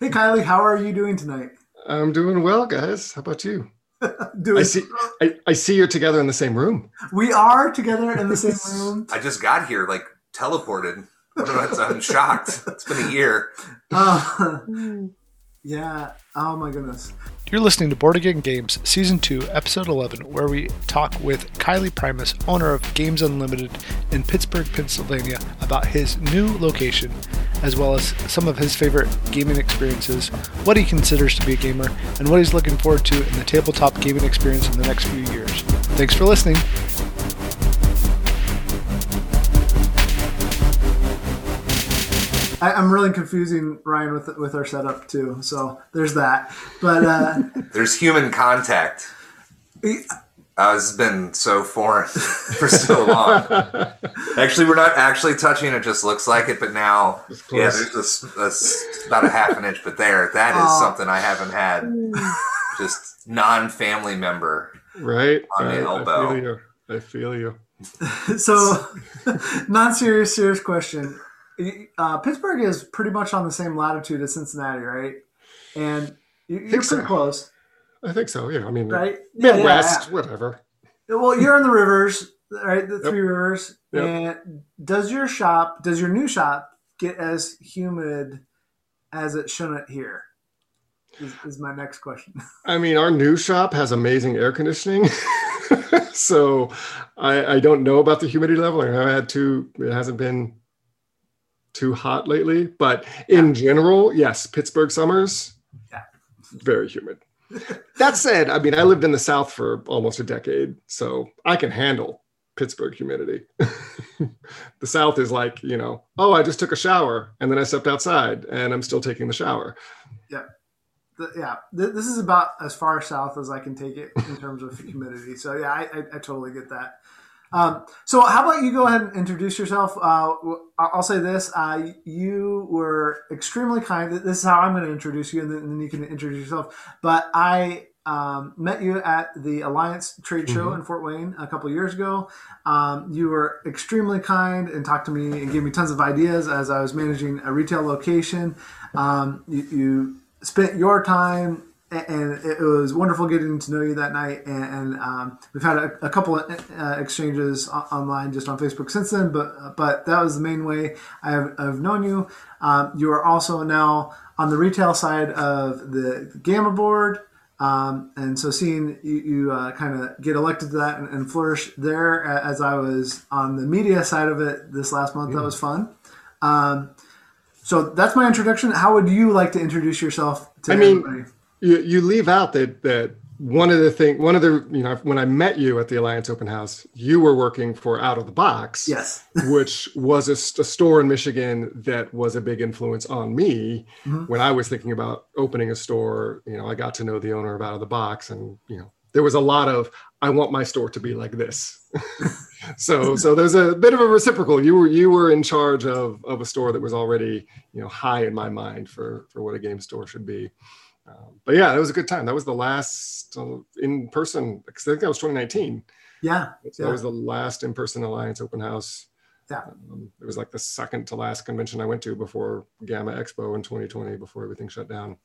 Hey, Kylie, how are you doing tonight? I'm doing well, guys. How about you? doing I see. I, I see you're together in the same room. We are together in the same room. I just got here, like teleported. I'm shocked. It's been a year. Uh, yeah. Oh my goodness. You're listening to Board Again Games, Season 2, Episode 11, where we talk with Kylie Primus, owner of Games Unlimited in Pittsburgh, Pennsylvania, about his new location, as well as some of his favorite gaming experiences, what he considers to be a gamer, and what he's looking forward to in the tabletop gaming experience in the next few years. Thanks for listening. I, am really confusing Ryan with with our setup too. So there's that. But uh, there's human contact. Uh, it's been so foreign for so long. actually, we're not actually touching it; just looks like it. But now, yeah, there's this, this about a half an inch. But there, that is something I haven't had. Just non-family member, right on the elbow. I feel you. I feel you. so, non-serious, serious question uh, Pittsburgh is pretty much on the same latitude as Cincinnati, right? And you're pretty so. close. I think so. Yeah, I mean, right? Midwest, yeah, whatever. Well, you're in the rivers, right? The three rivers. Yep. And does your shop, does your new shop, get as humid as it shouldn't here? Is, is my next question. I mean, our new shop has amazing air conditioning. so I, I, don't know about the humidity level. I have had two. It hasn't been too hot lately. But in yeah. general, yes, Pittsburgh summers, yeah. very humid. That said, I mean, I lived in the South for almost a decade, so I can handle Pittsburgh humidity. the South is like, you know, oh, I just took a shower and then I stepped outside and I'm still taking the shower. Yeah. The, yeah. This is about as far south as I can take it in terms of humidity. So, yeah, I, I, I totally get that. Um, so, how about you go ahead and introduce yourself? Uh, I'll say this: uh, you were extremely kind. This is how I'm going to introduce you, and then, you can introduce yourself. But I um, met you at the Alliance Trade Show mm-hmm. in Fort Wayne a couple years ago. Um, you were extremely kind and talked to me and gave me tons of ideas as I was managing a retail location. Um, you, you spent your time and it was wonderful getting to know you that night. And, and um, we've had a, a couple of uh, exchanges online just on Facebook since then. But but that was the main way I have I've known you. Um, you are also now on the retail side of the GAMA board. Um, and so seeing you, you uh, kind of get elected to that and, and, flourish there as I was on the media side of it this last month, mm. that was fun. Um, so that's my introduction. How would you like to introduce yourself to I mean? You, you leave out that that one of the thing one of the you know when i met you at the alliance open house you were working for out of the box yes. which was a, a, store in michigan that was a big influence on me. Mm-hmm. when i was thinking about opening a store you know i got to know the owner of out of the box and you know there was a lot of i want my store to be like this. So so there's a bit of a reciprocal. You were you were in charge of of a store that was already you know high in my mind for for what a game store should be um, but yeah, that was a good time. That was the last uh, in person. Because I think that was 2019. Yeah, so yeah. that was the last in person Alliance open house. Yeah, um, it was like the second to last convention I went to before GAMA Expo in 2020, before everything shut down.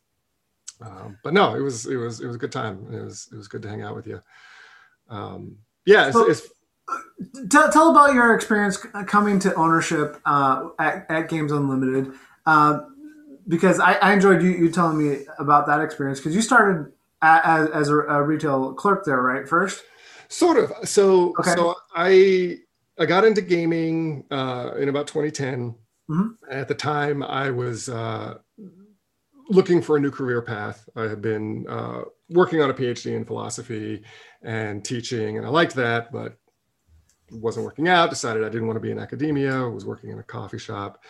Um, but no, it was it was it was a good time. It was it was good to hang out with you. Um, yeah, so, it's, it's Tell, tell about your experience coming to ownership uh, at, at, Games Unlimited. Uh, because I, I enjoyed you, you telling me about that experience because you started as, as a, a, retail clerk there, right? First, sort of. So, okay. so I I got into gaming uh, in about 2010. Mm-hmm. At the time, I was uh, looking for a new career path. I had been uh, working on a PhD in philosophy and teaching, and I liked that, but wasn't working out. Decided I didn't want to be in academia. I was working in a coffee shop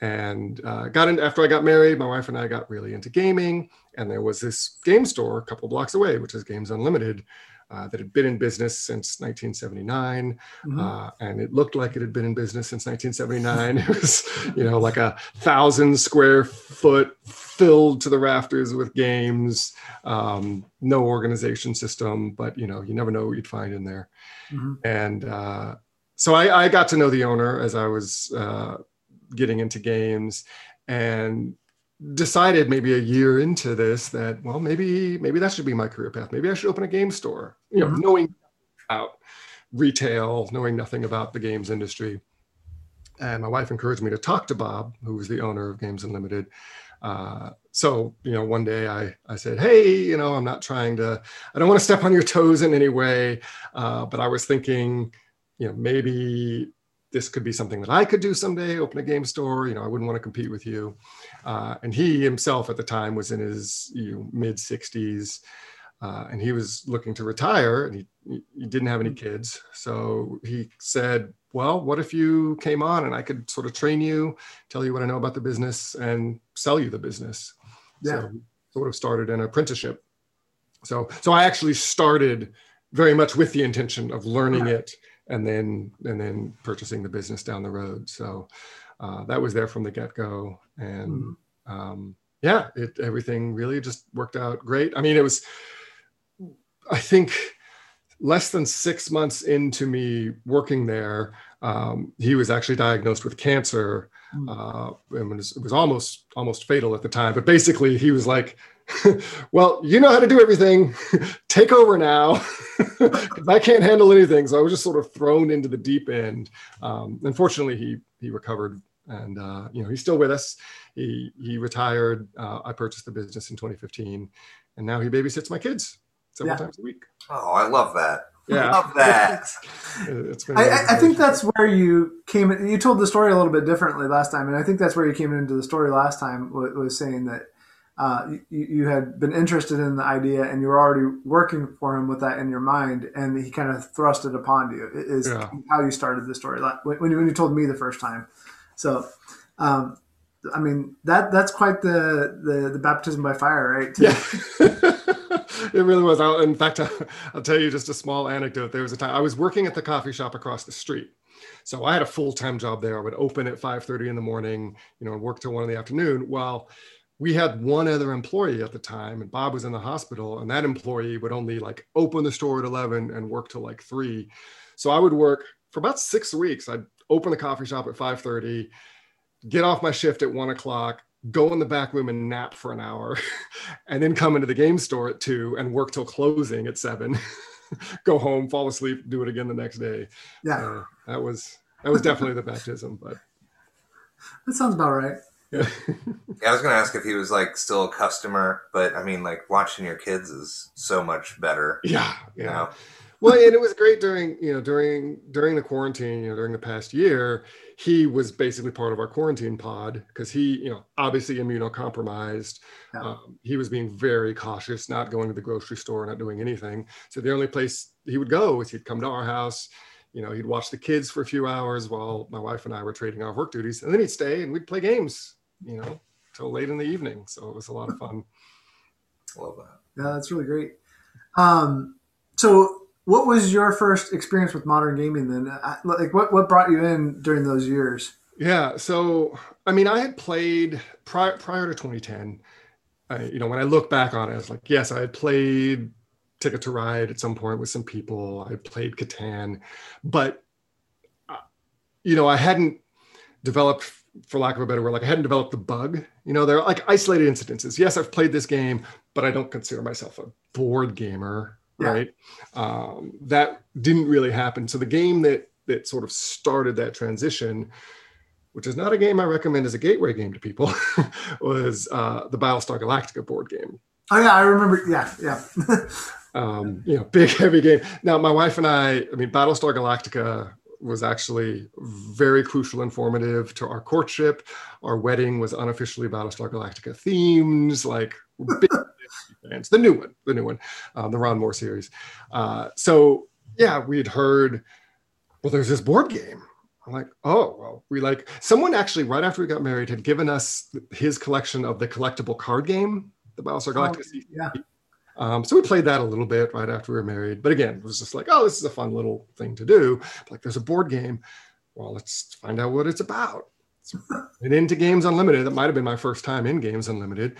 and uh, got in after I got married. My wife and I got really into gaming, and there was this game store a couple blocks away, which is Games Unlimited, uh, that had been in business since 1979, mm-hmm. uh, and it looked like it had been in business since 1979. it was, you know, like a thousand square foot filled to the rafters with games, um, no organization system, but you know, you never know what you'd find in there. Mm-hmm. And uh, so I, I, got to know the owner as I was uh, getting into games and decided maybe a year into this that well maybe maybe that should be my career path. Maybe i should open a game store. You know mm-hmm. knowing about retail knowing nothing about the games industry. And my wife encouraged me to talk to bob who was the owner of games unlimited. Uh, so you know one day I, I said hey you know i'm not trying to i don't want to step on your toes in any way. Uh, but i was thinking you know maybe this could be something that I could do someday, open a game store. You know, I wouldn't want to compete with you. Uh, and he himself at the time was in his you know, mid 60s. Uh, and he was looking to retire and he, he didn't have any kids. So he said, Well, what if you came on and I could sort of train you, tell you what I know about the business, and sell you the business? Yeah. So sort of started an apprenticeship. So, so I actually started very much with the intention of learning it and then and then purchasing the business down the road. So uh, that was there from the get go, and mm-hmm. um, yeah, it everything really just worked out great. I mean, it was I think less than six months into me working there, um, he was actually diagnosed with cancer. Mm. Uh, it was, it was almost almost fatal at the time, but basically he was like, well, you know how to do everything. Take over now. I can't handle anything. So I was just sort of thrown into the deep end. Um, unfortunately, he he recovered, and uh, you know he's still with us. He he retired. Uh, I purchased the business in 2015, and now he babysits my kids several yeah. times a week. Oh, I love that. Yeah, I love that. it's been I, I, think that's where you came. You told the story a little bit differently last time, and I think that's where you came into the story last time. Was saying that uh, you, you, had been interested in the idea and you were already working for him with that in your mind, and he kind of thrust it upon you. Is yeah. how you started the story when you, when you told me the first time. So, um, I mean that that's quite the the, the baptism by fire, right? Yeah. it really was. I'll, in fact, I'll, I'll tell you just a small anecdote. There was a time I was working at the coffee shop across the street. So I had a full time job there. I would open at 5:30 in the morning, you know, and work till one in the afternoon. Well, we had one other employee at the time and bob was in the hospital and that employee would only like open the store at 11 and work till like 3 so i would work for about six weeks. I'd open the coffee shop at 5.30 get off my shift at 1 o'clock go in the back room and nap for an hour and then come into the game store at 2 and work till closing at 7 go home fall asleep do it again the next day. Yeah. Uh, that was that was definitely the baptism but that sounds about right yeah. I was gonna ask if he was like still a customer, but I mean, like watching your kids is so much better. Yeah, yeah. Know? well, and it was great during you know during during the quarantine, you know, during the past year, he was basically part of our quarantine pod because he, you know, obviously immunocompromised. Yeah. Um, he was being very cautious, not going to the grocery store, not doing anything. So the only place he would go was he'd come to our house you know, he'd watch the kids for a few hours while my wife and I were trading off work duties, and then he'd stay and we'd play games you know, till late in the evening. So it was a lot of fun. Love that. Yeah, that's really great. Um, so what was your first experience with modern gaming then? Like what, what brought you in during those years? Yeah. So, I mean, I had played prior, prior to 2010, I, you know, when I look back on it, I was like, yes, I had played Ticket to Ride at some point with some people. I played Catan, but, uh, you know, I hadn't developed for lack of a better word, like I hadn't developed the bug. You know, they're like isolated incidences. Yes, I've played this game, but I don't consider myself a board gamer, yeah. right? Um, that didn't really happen. So the game that that sort of started that transition, which is not a game I recommend as a gateway game to people, was uh, the Battlestar Galactica board game. Oh yeah, I remember. Yeah, yeah. um, you know, big heavy game. Now my wife and I, I mean, Battlestar Galactica was actually very crucial and formative to our courtship. Our wedding was unofficially Battlestar Galactica themes, like big fans. The new one, the new one, um, the Ron Moore series. Uh, so yeah, we had heard, well, there's this board game. I'm like, oh, well, we like someone actually right after we got married had given us his collection of the collectible card game, the Battlestar oh, Galactica. Oh, yeah. Um, so we played that a little bit right after we were married. But again, it was just like, oh, this is a fun little thing to do. Like there's a board game. Well, let's find out what it's about. and into Games Unlimited, that might have been my first time in Games Unlimited.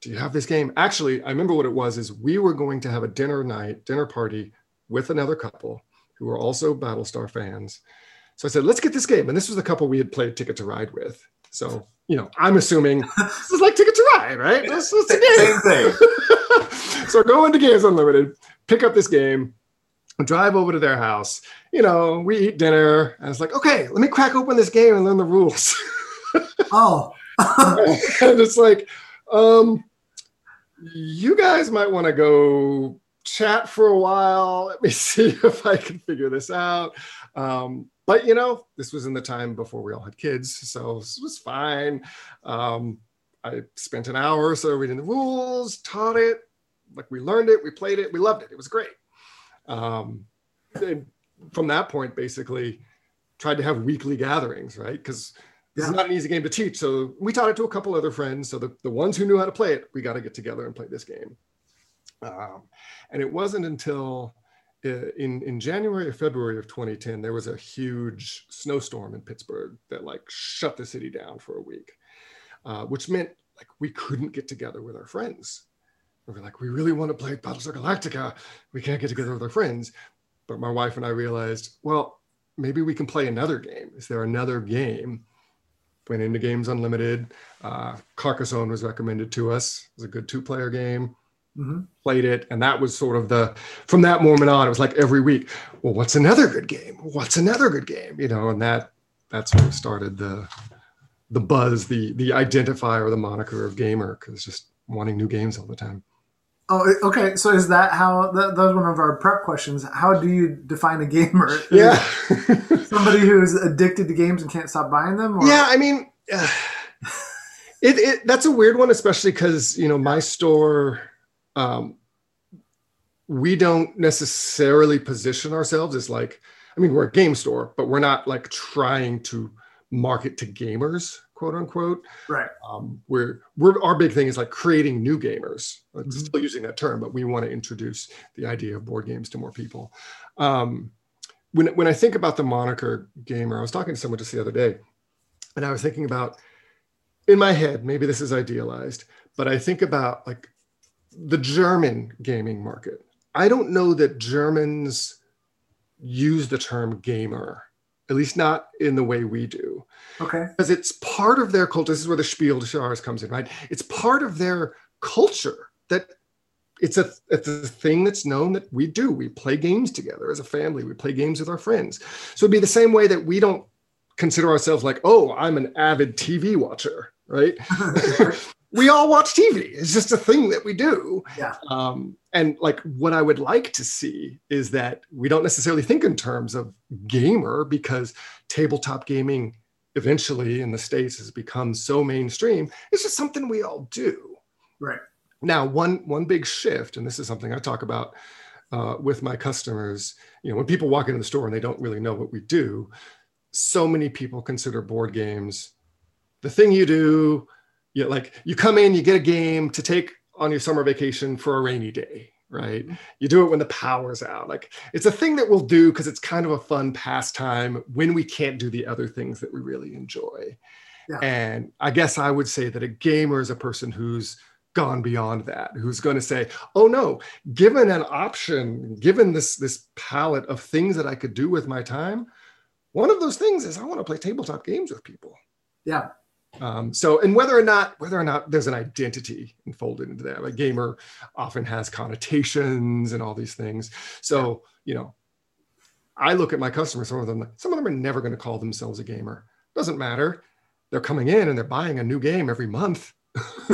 Do you have this game? Actually, I remember what it was is we were going to have a dinner night, dinner party with another couple who were also Battlestar fans. So I said, let's get this game. And this was the couple we had played Ticket to Ride with. So you know, I'm assuming this is like Ticket to Ride, right? This, is a game. Same thing. so go into Games Unlimited, pick up this game, drive over to their house. You know, we eat dinner, and it's like, okay, let me crack open this game and learn the rules. oh. and it's like, um, you guys might want to go chat for a while. Let me see if I can figure this out. Um, but you know, this was in the time before we all had kids, so this was fine. Um, I spent an hour or so reading the rules, taught it, like we learned it, we played it, we loved it. It was great. Um, from that point, basically, tried to have weekly gatherings, right? Because yeah. is not an easy game to teach. So we taught it to a couple other friends. So the, the ones who knew how to play it, we got to get together and play this game. Um, and it wasn't until uh, in in January or February of 2010, there was a huge snowstorm in Pittsburgh that like shut the city down for a week, uh, which meant like we couldn't get together with our friends. We were like, we really want to play Battlestar Galactica. We can't get together with our friends. But my wife and I realized, well, maybe we can play another game. Is there another game? Went into Games Unlimited. Uh, Carcassonne was recommended to us. It was a good two-player game mm-hmm. played it, and that was sort of the from that moment on. It was like every week. Well, what's another good game? What's another good game? You know, and that that sort of started the the buzz, the the identifier, the moniker of gamer, because just wanting new games all the time. Oh, okay. So is that how that, that was one of our prep questions? How do you define a gamer? Yeah, somebody who's addicted to games and can't stop buying them. Or? Yeah, I mean, uh, it, it that's a weird one, especially because you know my store um, we don't necessarily position ourselves as like, I mean, we're a game store, but we're not like trying to market to gamers, quote unquote. Right. Um, we're we're our big thing is like creating new gamers. Mm-hmm. Still using that term, but we want to introduce the idea of board games to more people. Um, when when I think about the moniker gamer, I was talking to someone just the other day, and I was thinking about in my head, maybe this is idealized, but I think about like the German gaming market. I don't know that Germans use the term gamer, at least not in the way we do. Okay. Because it's part of their culture. This is where the Spiel des Jahres comes in, right? It's part of their culture that it's a it's a thing that's known that we do. We play games together as a family. We play games with our friends. So it'd be the same way that we don't consider ourselves like, oh, I'm an avid TV watcher, right? we all watch TV. It's just a thing that we do. Yeah. Um, and like what I would like to see is that we don't necessarily think in terms of gamer because tabletop gaming eventually in the States has become so mainstream. It's just something we all do. Right. Now, one one big shift, and this is something I talk about uh, with my customers. You know, when people walk into the store and they don't really know what we do, so many people consider board games the thing you do you like you come in, you get a game to take on your summer vacation for a rainy day, right? Mm-hmm. You do it when the power's out. Like it's a thing that we'll do because it's kind of a fun pastime when we can't do the other things that we really enjoy. Yeah. And I guess I would say that a gamer is a person who's gone beyond that, who's going to say, "Oh no, given an option, given this this palette of things that I could do with my time, one of those things is I want to play tabletop games with people." Yeah, um, so, and whether or not whether or not there's an identity enfolded into that, a gamer often has connotations and all these things. So, you know, I look at my customers. Some of them, some of them are never going to call themselves a gamer. Doesn't matter. They're coming in and they're buying a new game every month.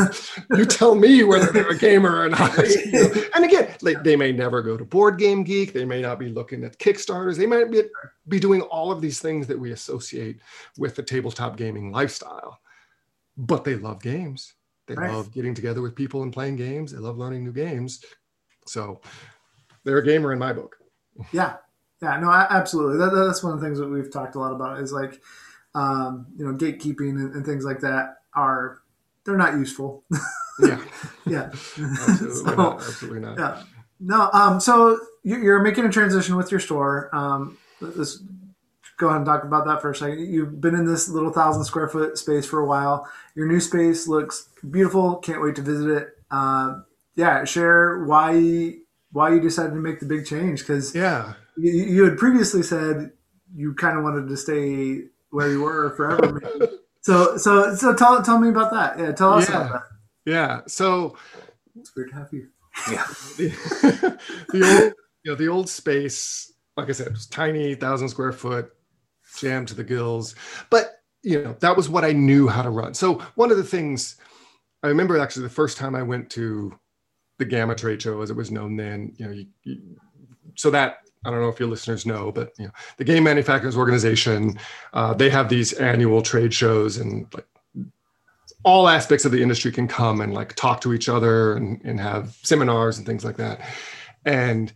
you tell me whether they're a gamer or not. You know? And again, like, they may never go to Board Game Geek. They may not be looking at Kickstarters. They might be, be doing all of these things that we associate with the tabletop gaming lifestyle but they love games. They right. love getting together with people and playing games. They love learning new games. So they're a gamer in my book. Yeah. Yeah, no, absolutely. That, that's one of the things that we've talked a lot about is like, um, you know, gatekeeping and, and things like that are, they're not useful. yeah. yeah. Absolutely, so, not. Absolutely not. Yeah. No. Um, so you're making a transition with your store. Um, this go ahead and talk about that for a second. You've been in this little thousand square foot space for a while. Your new space looks beautiful. Can't wait to visit it. Uh, yeah, share why why you decided to make the big change because yeah, you, you, had previously said you kind of wanted to stay where you were forever. So so so tell tell me about that. Yeah, tell us yeah. about that. Yeah. So it's weird to have you. Yeah. the, the old you know the old space, like I said, it was tiny, thousand square foot, jammed to the gills. But you know, that was what I knew how to run. So one of the things I remember actually the first time I went to the GAMA trade show, as it was known then, you know, you, you, so that I don't know if your listeners know, but you know, the Game Manufacturers Organization, uh, they have these annual trade shows, and like all aspects of the industry can come and like talk to each other and, and have seminars and things like that. And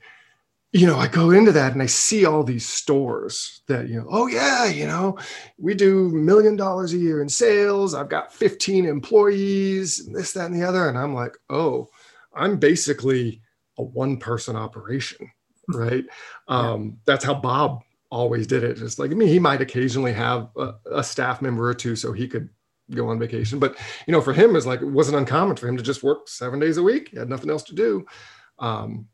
you know, I go into that and I see all these stores that, you know, oh yeah, you know, we do million dollars a year in sales. I've got 15 employees, this, that, and the other. And I'm like, oh, I'm basically a one person operation, right? um, that's how Bob always did it. Just like I mean, he might occasionally have a, a, staff member or two so he could go on vacation. But you know, for him, it's like it wasn't uncommon for him to just work seven days a week. He had nothing else to do. Um,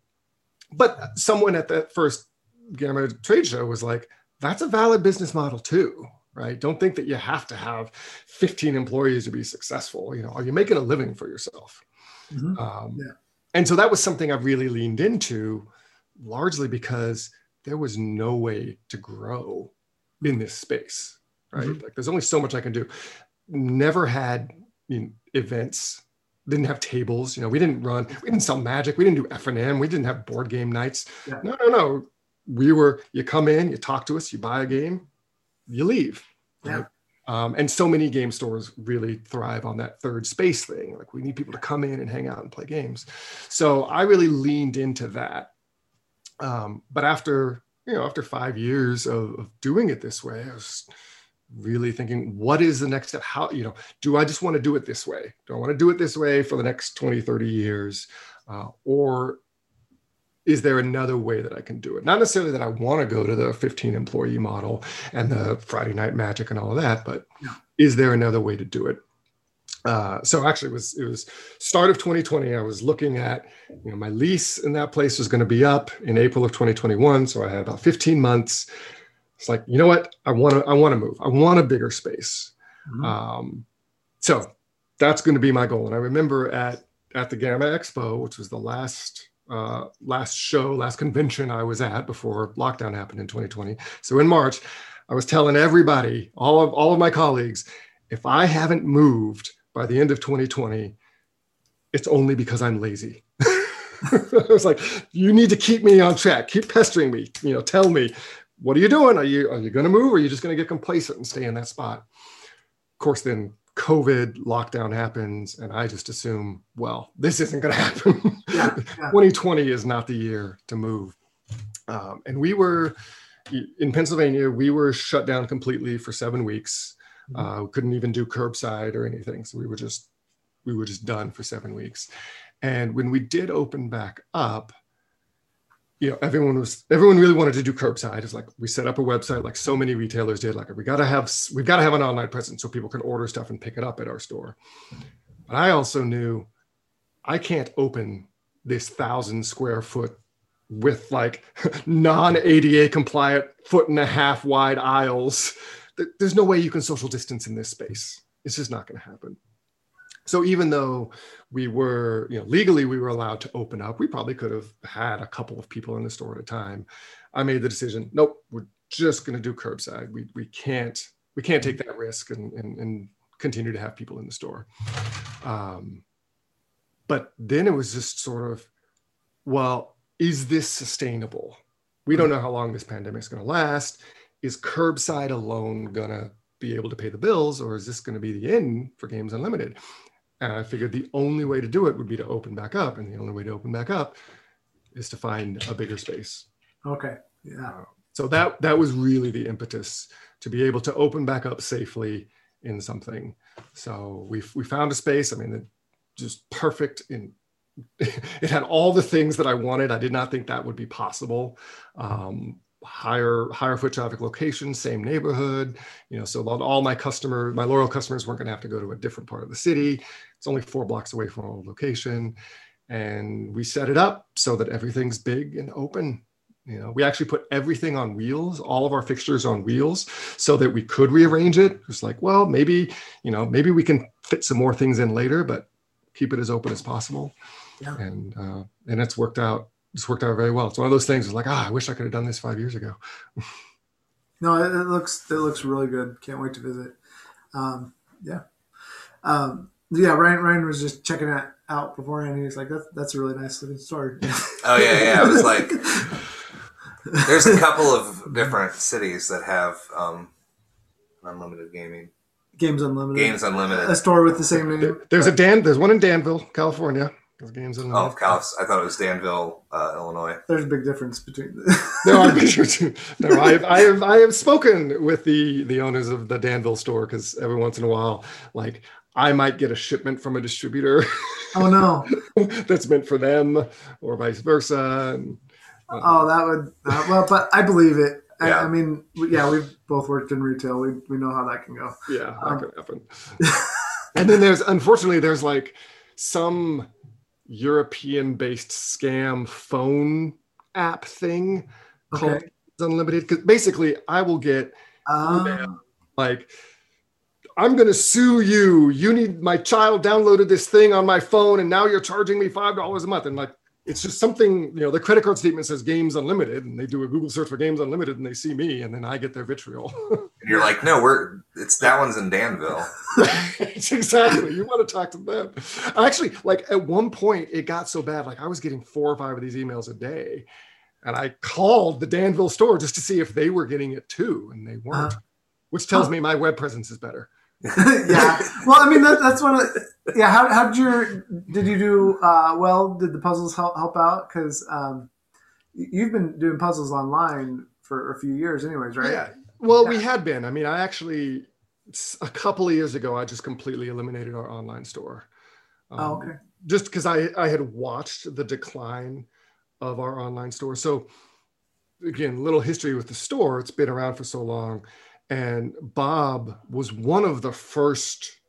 but someone at that first GAMA trade show was like, "That's a valid business model too." Right? Don't think that you have to have 15 employees to be successful. You know, are you making a living for yourself? Mm-hmm. Um, yeah. And so that was something I've really leaned into largely because there was no way to grow in this space, right? Mm-hmm. Like there's only so much I can do. Never had you know, events, didn't have tables. You know, we didn't run, we didn't sell magic, we didn't do F and M, we didn't have board game nights. Yeah. No, no, no. We were. You come in, you talk to us, you buy a game, you leave. Yeah. Right? Um, and so many game stores really thrive on that third space thing. Like we need people to come in and hang out and play games. So I really leaned into that um, but after you know after five years of, of doing it this way, I was really thinking what is the next step? How you know do i just want to do it this way? Do i want to do it this way for the next 20 30 years? Uh, or is there another way that i can do it? Not necessarily that i want to go to the 15 employee model and the friday night magic and all of that but yeah. is there another way to do it? Uh, so actually it was it was start of 2020 i was looking at you know my lease in that place was going to be up in april of 2021 so i had about 15 months it's like you know what? I want to i want to move. I want a bigger space. Mm-hmm. um, so that's going to be my goal. And i remember at at the GAMA Expo which was the last uh, last show last convention i was at before lockdown happened in 2020 so in march i was telling everybody all of all of my colleagues if i haven't moved by the end of 2020, it's only because I'm lazy. I was like, you need to keep me on track, keep pestering me, you know, tell me, what are you doing? Are you are you going to move or are you just going to get complacent and stay in that spot? Of course, then COVID lockdown happens, and I just assume, well, this isn't going to happen. Yeah, yeah. 2020 is not the year to move. Um, and we were in Pennsylvania, we were shut down completely for seven weeks. Mm-hmm. Uh, couldn't even do curbside or anything. So we were just we were just done for seven weeks. And when we did open back up, you know, everyone was everyone really wanted to do curbside. It's like we set up a website, like so many retailers did. Like we gotta have we've got to have an online presence so people can order stuff and pick it up at our store. But I also knew I can't open this thousand square foot with like non ADA compliant foot and a half wide aisles there's no way you can social distance in this space. It's just not going to happen. So even though we were, you know, legally we were allowed to open up, we probably could have had a couple of people in the store at a time. I made the decision, nope, we're just going to do curbside. We, we can't we can't take that risk and, and, and continue to have people in the store. Um, but then it was just sort of, well, is this sustainable? We don't know how long this pandemic is going to last is curbside alone gonna be able to pay the bills, or is this gonna be the end for Games Unlimited? And I figured the only way to do it would be to open back up, and the only way to open back up is to find a bigger space. Okay. Yeah. Uh, so that that was really the impetus to be able to open back up safely in something. So we we found a space. I mean, just perfect in it had all the things that I wanted. I did not think that would be possible. Um, higher higher foot traffic location same neighborhood you know so all my customer my loyal customers weren't going to have to go to a different part of the city it's only four blocks away from our location and we set it up so that everything's big and open You know, we actually put everything on wheels, all of our fixtures on wheels, so that we could rearrange it. It's like, well, maybe, you know, maybe we can fit some more things in later, but keep it as open as possible. Yeah. And uh, and it's worked out. It's worked out very well. It's one of those things. It's like, ah, I wish I could have done this five years ago. no, it, it, looks it looks really good. Can't wait to visit. Um, yeah, um, yeah. Ryan Ryan was just checking it out beforehand. He was like, "That's that's a really nice looking store." oh yeah, yeah. I was like, there's a couple of different cities that have um, unlimited gaming. Games Unlimited. Games Unlimited. A store with the same name. There's a Dan. There's one in Danville, California. There's Games Unlimited. Oh, Calif- I thought it was Danville, uh, Illinois. There's a big difference between. no, I'm sure too. No, I have, I have, I have spoken with the the owners of the Danville store because every once in a while, like I might get a shipment from a distributor. Oh no, that's meant for them, or vice versa. And, uh, oh, that would uh, well, but I believe it. Yeah. I, I, mean, yeah, we've both worked in retail. We we know how that can go. Yeah, that um, can happen. and then there's unfortunately there's like some European-based scam phone app thing okay. called Unlimited. Because basically, I will get um, like I'm going to sue you. You need my child downloaded this thing on my phone and now you're charging me $5 a month. And like, it's just something, you know, the credit card statement says games unlimited and they do a Google search for games unlimited and they see me and then I get their vitriol. and you're like, no, we're, it's that one's in Danville. exactly. You want to talk to them. Actually, like at one point it got so bad, like I was getting four or five of these emails a day and I called the Danville store just to see if they were getting it too. And they weren't, uh, which tells me my web presence is better. yeah. Well, I mean, that, that's one of yeah. How, how did your, did you do, uh, well, did the puzzles help, help out? Cause, um, you've been doing puzzles online for a few years anyways, right? Yeah. Well, yeah. we had been, I mean, I actually, a couple of years ago, I just completely eliminated our online store. Um, oh, okay. Just because I, I had watched the decline of our online store. So again, little history with the store. It's been around for so long and Bob was one of the first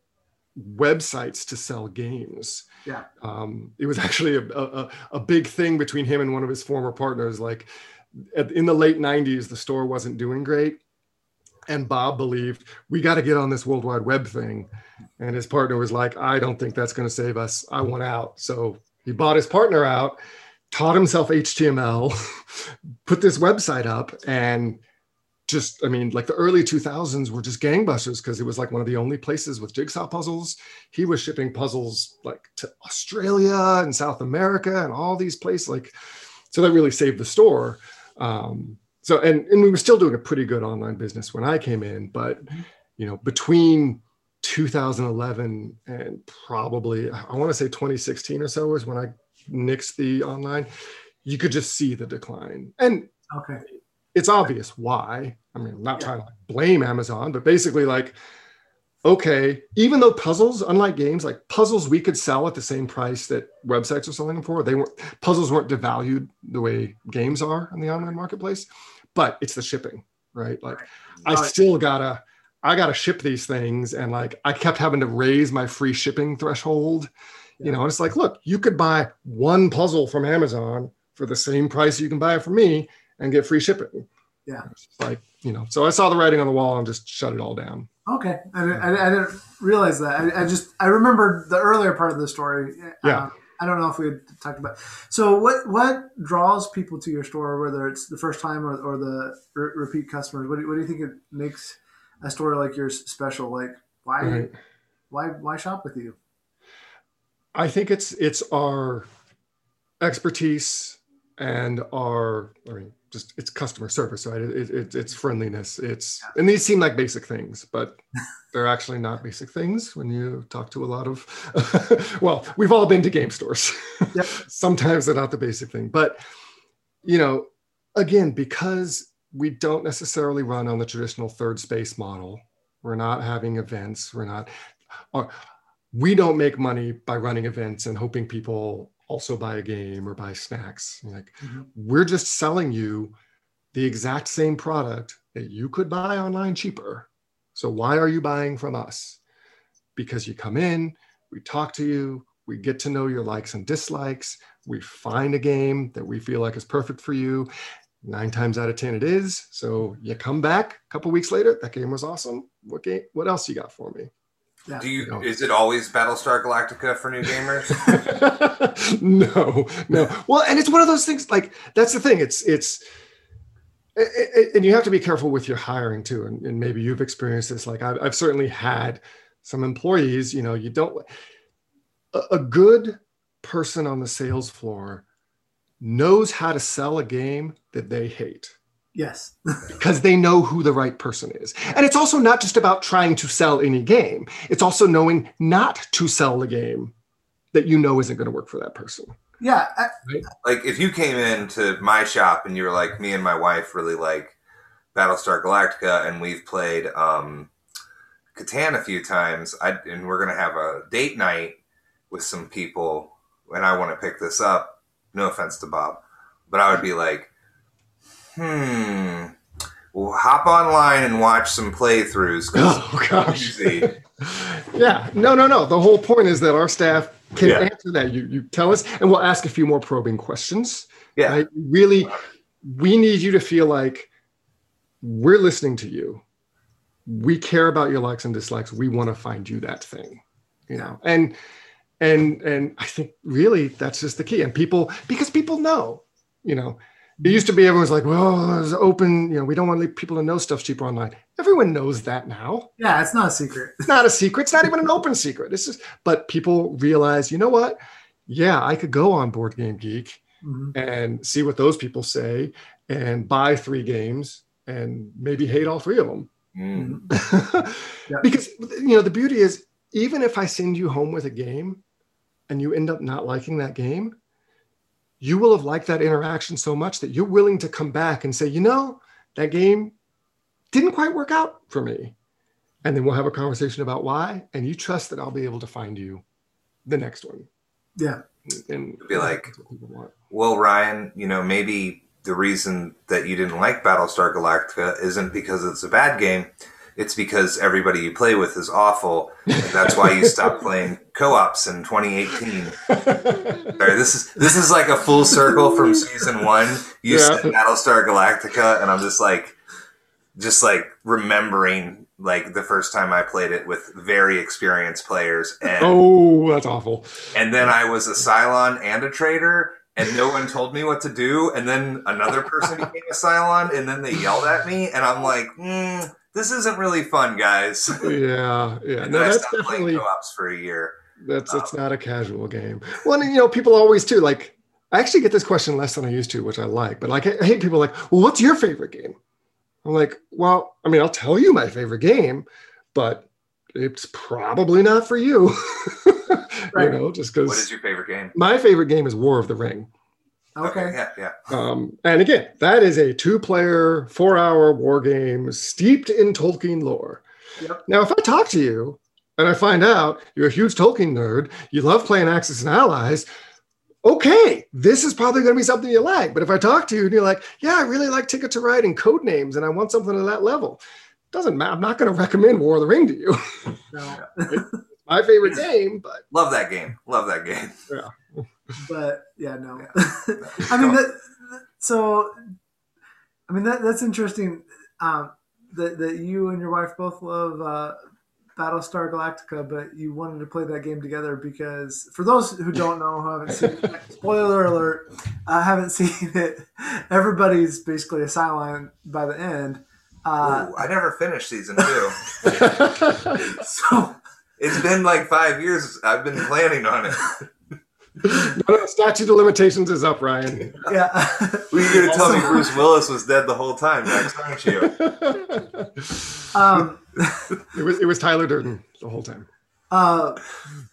websites to sell games. Yeah. Um, it was actually a, a, a, big thing between him and one of his former partners. Like at, in the late 90s, the store wasn't doing great. And Bob believed we got to get on this World Wide Web thing. And his partner was like, I don't think that's going to save us. I want out. So he bought his partner out, taught himself HTML, put this website up, and just, I mean, like the early 2000s were just gangbusters because it was like one of the only places with jigsaw puzzles. He was shipping puzzles like to Australia and South America and all these places. Like, so that really saved the store. Um, so, and, and we were still doing a pretty good online business when I came in, but, you know, between 2011 and probably, I want to say 2016 or so is when I nixed the online, you could just see the decline. And okay it's obvious why. I mean, I'm not yeah. trying to blame Amazon, but basically, like, okay, even though puzzles, unlike games, like puzzles we could sell at the same price that websites are selling them for, they weren't puzzles weren't devalued the way games are in the online marketplace, but it's the shipping, right? Like, I still gotta. I got to ship these things. And like, I kept having to raise my free shipping threshold, yeah. you know, and it's like, look, you could buy one puzzle from Amazon for the same price you can buy it from me and get free shipping. Yeah. like, you know, so I saw the writing on the wall and just shut it all down. Okay. I, I, I didn't realize that. I, I, just, I remember the earlier part of the story. Yeah. Uh, I don't know if we had talked about. So, what what draws people to your store, whether it's the first time or, or the re- repeat customers? What do, what do you think it makes a store like yours special? Like, why right. why why shop with you? I think it's it's our expertise and our I mean, just it's customer service, right? It, it, it's friendliness. It's and these seem like basic things, but they're actually not basic things when you talk to a lot of. well, we've all been to game stores. Yep. Sometimes they're not the basic thing, but you know, again, because we don't necessarily run on the traditional third space model. We're not having events. We're not. Uh, we don't make money by running events and hoping people also buy a game or buy snacks. Like mm-hmm. we're just selling you the exact same product that you could buy online cheaper. So why are you buying from us? Because you come in, we talk to you, we get to know your likes and dislikes, we find a game that we feel like is perfect for you. nine times out of ten it is. So you come back a couple weeks later, that game was awesome. What game? What else you got for me? Yeah. Do you? Is it always Battlestar Galactica for new gamers? no, no. Well, and it's one of those things. Like that's the thing. It's it's, and you have to be careful with your hiring too. And, and maybe you've experienced this. Like I've, I've certainly had some employees. You know, you don't. A, a good person on the sales floor knows how to sell a game that they hate. Yes. because they know who the right person is. And it's also not just about trying to sell any game, it's also knowing not to sell the game that you know isn't going to work for that person. Yeah. I, right? Like if you came into my shop and you were like, me and my wife really like Battlestar Galactica and we've played um, Catan a few times, I, and we're going to have a date night with some people and I want to pick this up. No offense to Bob, but I would be like, hmm, we'll hop online and watch some playthroughs. Oh gosh. yeah, no, no, no. The whole point is that our staff can yeah. answer that. You you tell us, and we'll ask a few more probing questions. Yeah, right? really, we need you to feel like we're listening to you. We care about your likes and dislikes. We want to find you that thing, you know, and and and I think really that's just the key. And people because people know, you know, it used to be everyone's like, well, it's open, you know, we don't want people to know stuff's cheaper online. Everyone knows that now. Yeah, it's not a secret. It's not a secret. It's not even an open secret. This is, but people realize, you know what? Yeah, I could go on Board Game Geek mm-hmm. and see what those people say and buy three games and maybe hate all three of them. Mm. yeah. Because you know the beauty is, even if I send you home with a game, and you end up not liking that game, you will have liked that interaction so much that you're willing to come back and say, you know, that game didn't quite work out for me. And then we'll have a conversation about why. And you trust that I'll be able to find you the next one. Yeah. And be like, well, Ryan, you know, maybe the reason that you didn't like Battlestar Galactica isn't because it's a bad game it's because everybody you play with is awful. that's why you stopped playing co-ops in 2018. Sorry, this is this is like a full circle from season one. You yeah. said Battlestar Galactica, and I'm just like, just like remembering like the first time I played it with very experienced players. And oh, that's awful. And then I was a Cylon and a traitor, and no one told me what to do. And then another person became a Cylon, and then they yelled at me, and I'm like, mm, this isn't really fun, guys. Yeah, yeah. no, that's definitely co-ops for a year. That's um, it's not a casual game. Well, and, you know, people always too like. I actually get this question less than I used to, which I like. But like, I hate people like, "Well, what's your favorite game?" I'm like, "Well, I mean, I'll tell you my favorite game, but it's probably not for you." right. You know, just because. What is your favorite game? My favorite game is War of the Ring. Okay. Yeah, yeah. Um, and again, that is a two-player, four-hour war game steeped in Tolkien lore. Yep. Now, if I talk to you and I find out you're a huge Tolkien nerd, you love playing Axis and Allies, okay, this is probably going to be something you like. But if I talk to you and you're like, yeah, I really like Ticket to Ride and Codenames, and I want something at that level, doesn't matter. I'm not going to recommend War of the Ring to you. No. my favorite game, but love that game. Love that game. Yeah but yeah, no. I mean, that, so I mean that that's interesting. Um, that that you and your wife both love uh, Battlestar Galactica, but you wanted to play that game together because for those who don't know, who haven't seen it, spoiler alert, I haven't seen it. Everybody's basically a Cylon by the end. Uh, Ooh, I never finished season two. so it's been like five years. I've been planning on it no, no, statute of limitations is up, Ryan. Yeah. Were you going to tell me Bruce Willis was dead the whole time, Max, aren't you? Um, it was it was Tyler Durden the whole time. Uh,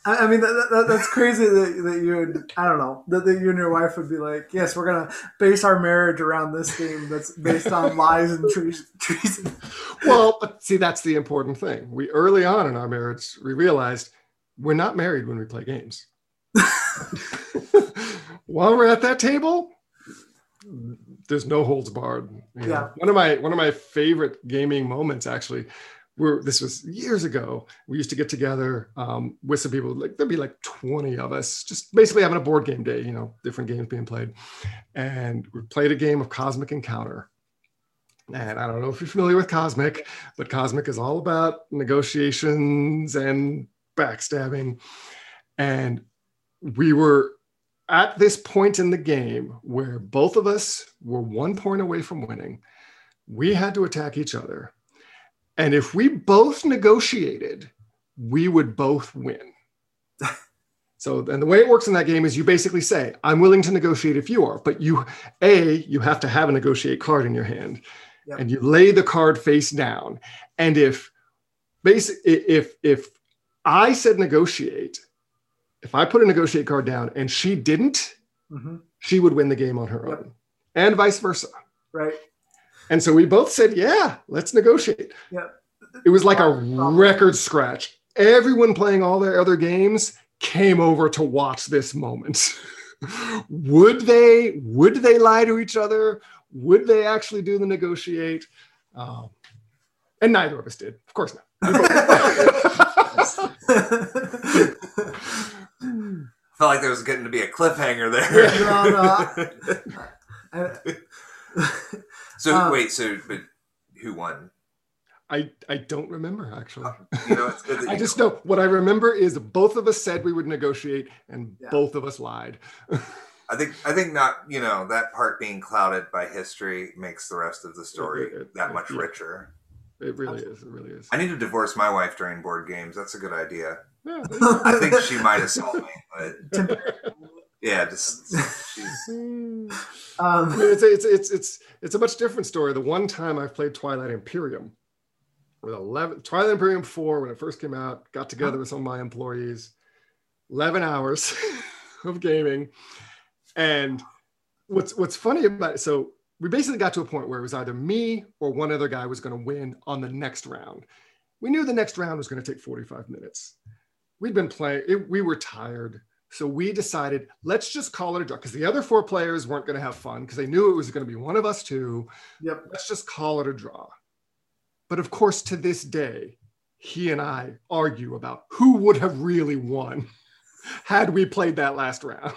I, I mean that, that, that's crazy that, that you would I don't know that, that you and your wife would be like yes we're gonna base our marriage around this game that's based on lies and treason. Well, but see that's the important thing. We early on in our marriage we realized we're not married when we play games. While we're at that table, there's no holds barred. Yeah. One of my one of my favorite gaming moments actually we're this was years ago. We used to get together um, with some people. Like there'd be like 20 of us, just basically having a board game day. You know, different games being played, and we played a game of Cosmic Encounter. And I don't know if you're familiar with Cosmic, but Cosmic is all about negotiations and backstabbing. And we were at this point in the game where both of us were one point away from winning. We had to attack each other and if we both negotiated, we would both win. so, and the way it works in that game is you basically say, I'm willing to negotiate if you are, but you, A, you have to have a negotiate card in your hand yep. and you lay the card face down. And if, basic, if, if I said negotiate, if I put a negotiate card down and she didn't, mm-hmm. she would win the game on her yep. own and vice versa. Right. And so we both said, yeah, let's negotiate. Yeah. It was like a record scratch. Everyone playing all their other games came over to watch this moment. would they would they lie to each other? Would they actually do the negotiate? Um, and neither of us did. Of course not. I felt like there was getting to be a cliffhanger there. no, no. So um, wait, so but who won? I I don't remember actually. Uh, you know, I just know what I remember is both of us said we would negotiate, and yeah. both of us lied. I think I think not. You know that part being clouded by history makes the rest of the story it, it, that much yeah. richer. It really is. It really is. I need to divorce my wife during board games. That's a good idea. Yeah, I think she might have sold me, but yeah, just she's. Um, I mean, it's, it's it's it's it's a much different story. The one time I played Twilight Imperium with eleven Twilight Imperium four when it first came out, got together with some of my employees, eleven hours of gaming, and what's what's funny about it. So we basically got to a point where it was either me or one other guy was going to win on the next round. We knew the next round was going to take forty five minutes. We'd been playing. It, we were tired so we decided, let's just call it a draw because the other four players weren't going to have fun because they knew it was going to be one of us two. Yep. Let's just call it a draw. But of course, to this day, he and I argue about who would have really won had we played that last round.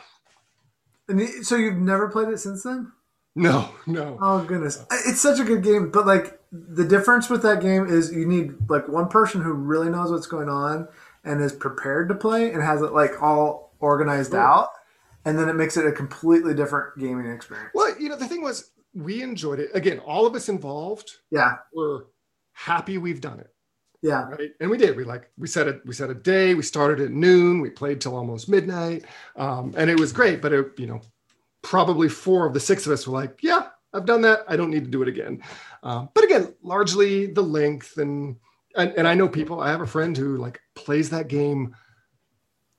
And so you've never played it since then? No, no. Oh goodness, it's such a good game. But like the difference with that game is you need like one person who really knows what's going on and is prepared to play and has it like all organized out, and then it makes it a completely different gaming experience. Well, you know, the thing was, we enjoyed it. Again, all of us involved. Yeah, we're happy we've done it. Yeah, right. And we did. We like we set it. We set a day. We started at noon. We played till almost midnight, um, and it was great. But it, you know, probably four of the six of us were like, "Yeah, I've done that. I don't need to do it again." Um, but again, largely the length and, and and I know people. I have a friend who like plays that game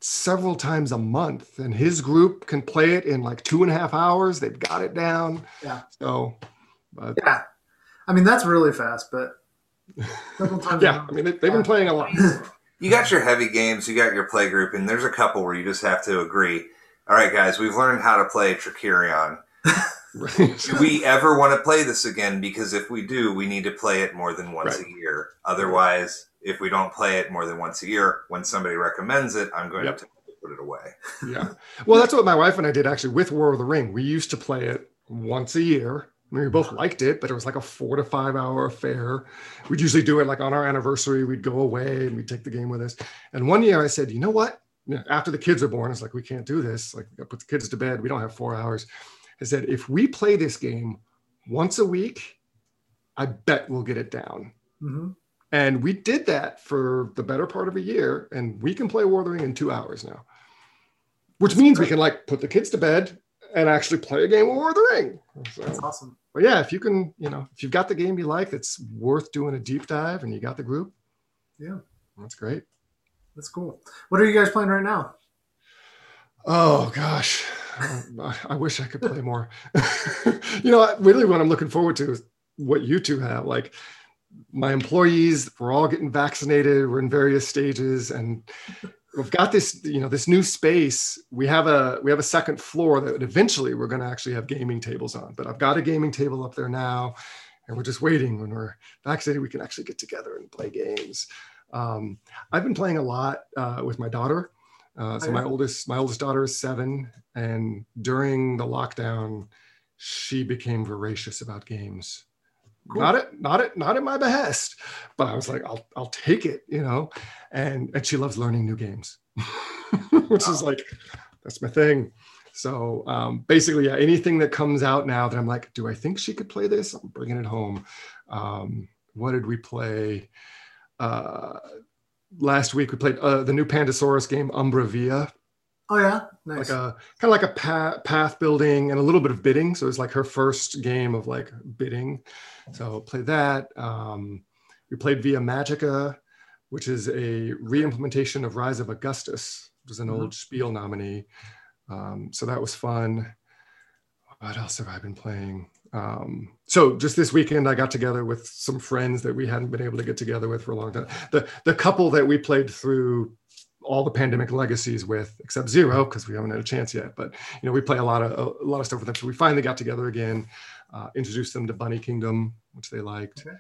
several times a month and his group can play it in like two and a half hours. They've got it down. Yeah. So but yeah. I mean that's really fast but yeah i mean they, have been playing a lot. You got your heavy games you got your play group and there's a couple where you just have to agree. All right guys we've learned how to play Trickerion do we ever want to play this again because if we do we need to play it more than once right. a year otherwise if we don't play it more than once a year, when somebody recommends it, I'm going yep. to put it away. yeah. Well, that's what my wife and I did actually with War of the Ring. We used to play it once a year. I mean, we both liked it, but it was like a four to five hour affair. We'd usually do it like on our anniversary. We'd go away and we'd take the game with us. And one year I said, you know what? After the kids are born, it's like, we can't do this. Like, we put the kids to bed. We don't have four hours. I said, if we play this game once a week, I bet we'll get it down. Mm-hmm. And we did that for the better part of a year, and we can play War of the Ring in two hours now, which means we can like put the kids to bed and actually play a game of War of the Ring. So, that's awesome. But yeah, if you can, you know, if you've got the game you like that's worth doing a deep dive and you got the group, yeah, that's great. That's cool. What are you guys playing right now? Oh gosh, I wish I could play more. you know, really, what I'm looking forward to is what you two have. Like, my employees we're all getting vaccinated we're in various stages and we've got this you know this new space we have a we have a second floor that eventually we're going to actually have gaming tables on but i've got a gaming table up there now and we're just waiting when we're vaccinated, we can actually get together and play games. Um, I've been playing a lot uh, with my daughter. Uh, so my oldest, my oldest daughter is seven, and during the lockdown, she became voracious about games. Cool. Not at not at not at my behest, but I was like, I'll I'll take it, you know. And and she loves learning new games, which is like that's my thing. So um, basically, yeah, anything that comes out now that I'm like, do I think she could play this? I'm bringing it home. Um, what did we play? Uh, last week we played uh, the new Pandasaurus game, Umbra Via. Oh yeah, nice. Like a kind of like a path, path building and a little bit of bidding. So it's like her first game of like bidding. So play that. Um, we played Via Magica, which is a re-implementation of Rise of Augustus. It was an mm-hmm. old Spiel nominee. Um, so that was fun. What else have I been playing? Um, so just this weekend, I got together with some friends that we hadn't been able to get together with for a long time. The the couple that we played through all the pandemic legacies with, except zero, because we haven't had a chance yet. But you know, we play a lot of a lot of stuff with them. So we finally got together again, uh, introduced them to Bunny Kingdom, which they liked. Okay.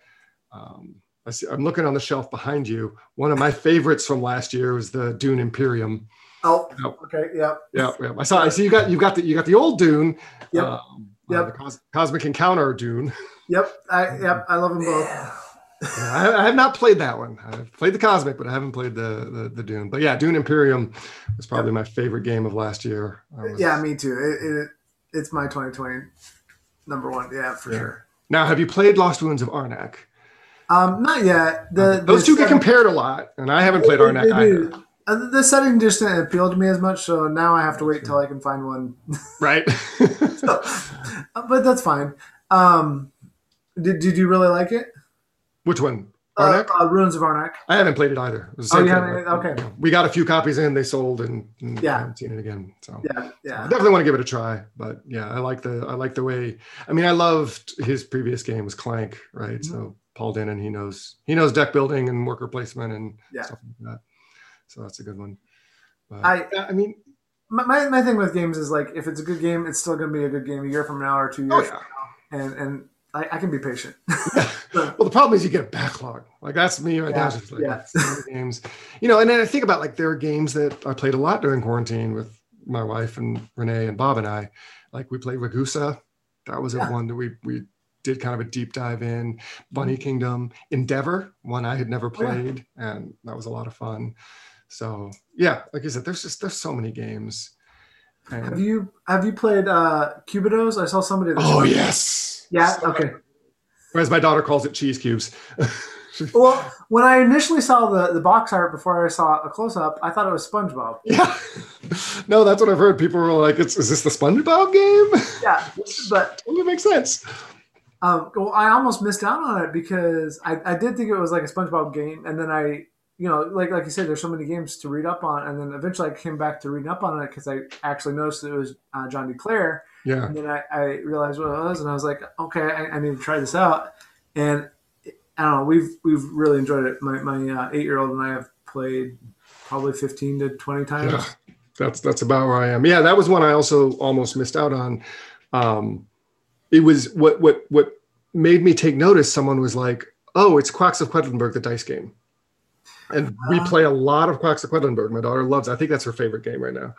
Um, I see, I'm looking on the shelf behind you. One of my favorites from last year was the Dune Imperium. Oh, okay, yeah, yeah, yeah. I saw. I see you got you got the you got the old Dune. Yep. Um, yep. Uh, Cos- Cosmic Encounter Dune. Yep. I yep. I love them both. Yeah. I, I, have not played that one. I've played the Cosmic, but I haven't played the the, the Dune. But yeah, Dune Imperium was probably yep. my favorite game of last year. Was, yeah, me too. It, it, it's my 2020 number one. Yeah, for yeah. sure. Now, have you played Lost Ruins of Arnak? Um, not yet. The, those two get compared a lot, and I haven't played Arnak either. Uh, the setting just didn't appeal to me as much, so now I have to wait until I can find one. Right. so, uh, but that's fine. Um, did Did you really like it? Which one? Uh, uh, Ruins of Arnak. I haven't played it either. It oh, you haven't? Okay. We got a few copies in. They sold, and, and yeah, I haven't seen it again. So yeah, yeah. So I definitely want to give it a try. But yeah, I like the I like the way. I mean, I loved his previous game was Clank, right? Mm-hmm. So Paul Dennen, he knows he knows deck building and worker placement and yeah. stuff like that. So that's a good one. But, I I mean, my, my thing with games is like if it's a good game, it's still going to be a good game a year from now or two years oh, yeah. and and I, I, can be patient. well, the problem is you get a backlog. Like that's me right yeah, now. Just like yeah. games, you know. And then I think about like there are games that I played a lot during quarantine with my wife and Renee and Bob and I. Like we played Ragusa. That was a one that we we did kind of a deep dive in. Bunny mm-hmm. Kingdom, Endeavor, one I had never played, oh, yeah. and that was a lot of fun. So yeah, like I said, there's just there's so many games. And have you have you played uh Cubitos? I saw somebody. oh yes. Yeah. Okay. As my daughter calls it, cheese cubes. well, when I initially saw the, the box art before I saw a close up, I thought it was SpongeBob. Yeah. no, that's what I've heard. People were like, "Is this the SpongeBob game?" Yeah, but it makes sense. Um, well, I almost missed out on it because I, I did think it was like a SpongeBob game, and then I you know, like like you said, there's so many games to read up on, and then eventually I came back to reading up on it because I actually noticed it was uh, John D. Clair. Yeah. And then I, I, realized what it was, and I was like, okay, I, I, need to try this out. And I don't know, we've we've really enjoyed it. My my uh, eight year old and I have played probably 15 to 20 times. Yeah, that's that's about where I am. Yeah, that was one I also almost missed out on. Um, it was what what what made me take notice. Someone was like, "Oh, it's Quacks of Quedlinburg, the dice game." And we play a lot of Quacks of Quedlinburg. My daughter loves. It. I think that's her favorite game right now.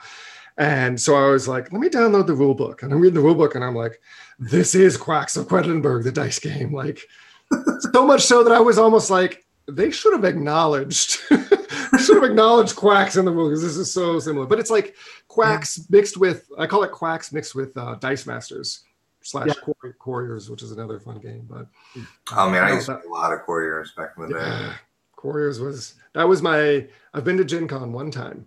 And so I was like, let me download the rule book. And I'm reading the rule book, and I'm like, this is Quacks of Quedlinburg, the dice game. Like, so much so that I was almost like, they should have acknowledged, should have acknowledged Quacks in the rule because this is so similar. But it's like Quacks yeah. mixed with, I call it Quacks mixed with uh, Dice Masters slash yeah. Quarriors, which is another fun game. But oh man, I used to play a lot of Quarriors back in the day. Yeah. Quarriors was that was my. I've been to Gen Con one time.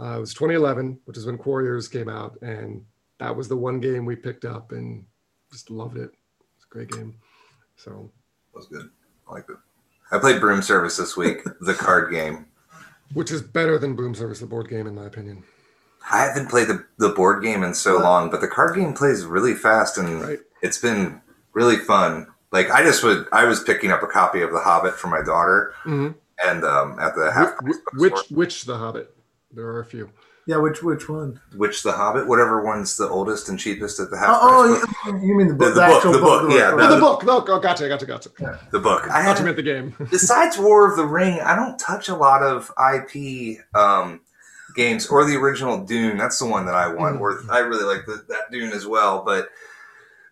Uh, it was 2011, which is when Quarriors came out, and that was the one game we picked up and just loved it. It's a great game. So that was good. I liked it. I played Broom Service this week, the card game, which is better than Broom Service, the board game, in my opinion. I haven't played the, the board game in so long, but the card game plays really fast, and right. it's been really fun like I just would I was picking up a copy of The Hobbit for my daughter, mm-hmm. and um, at the half which which, which The Hobbit? There are a few. Yeah, which which one? Which the Hobbit, whatever one's the oldest and cheapest at the half oh, price. Oh, you mean the book? The, the, the book, the book, book, yeah, the, the book. No, oh, gotcha, gotcha, gotcha. Yeah. The book. I had meant the game. besides War of the Ring, I don't touch a lot of IP um, games or the original Dune. That's the one that I want. Mm-hmm. I really like the, that Dune as well, but.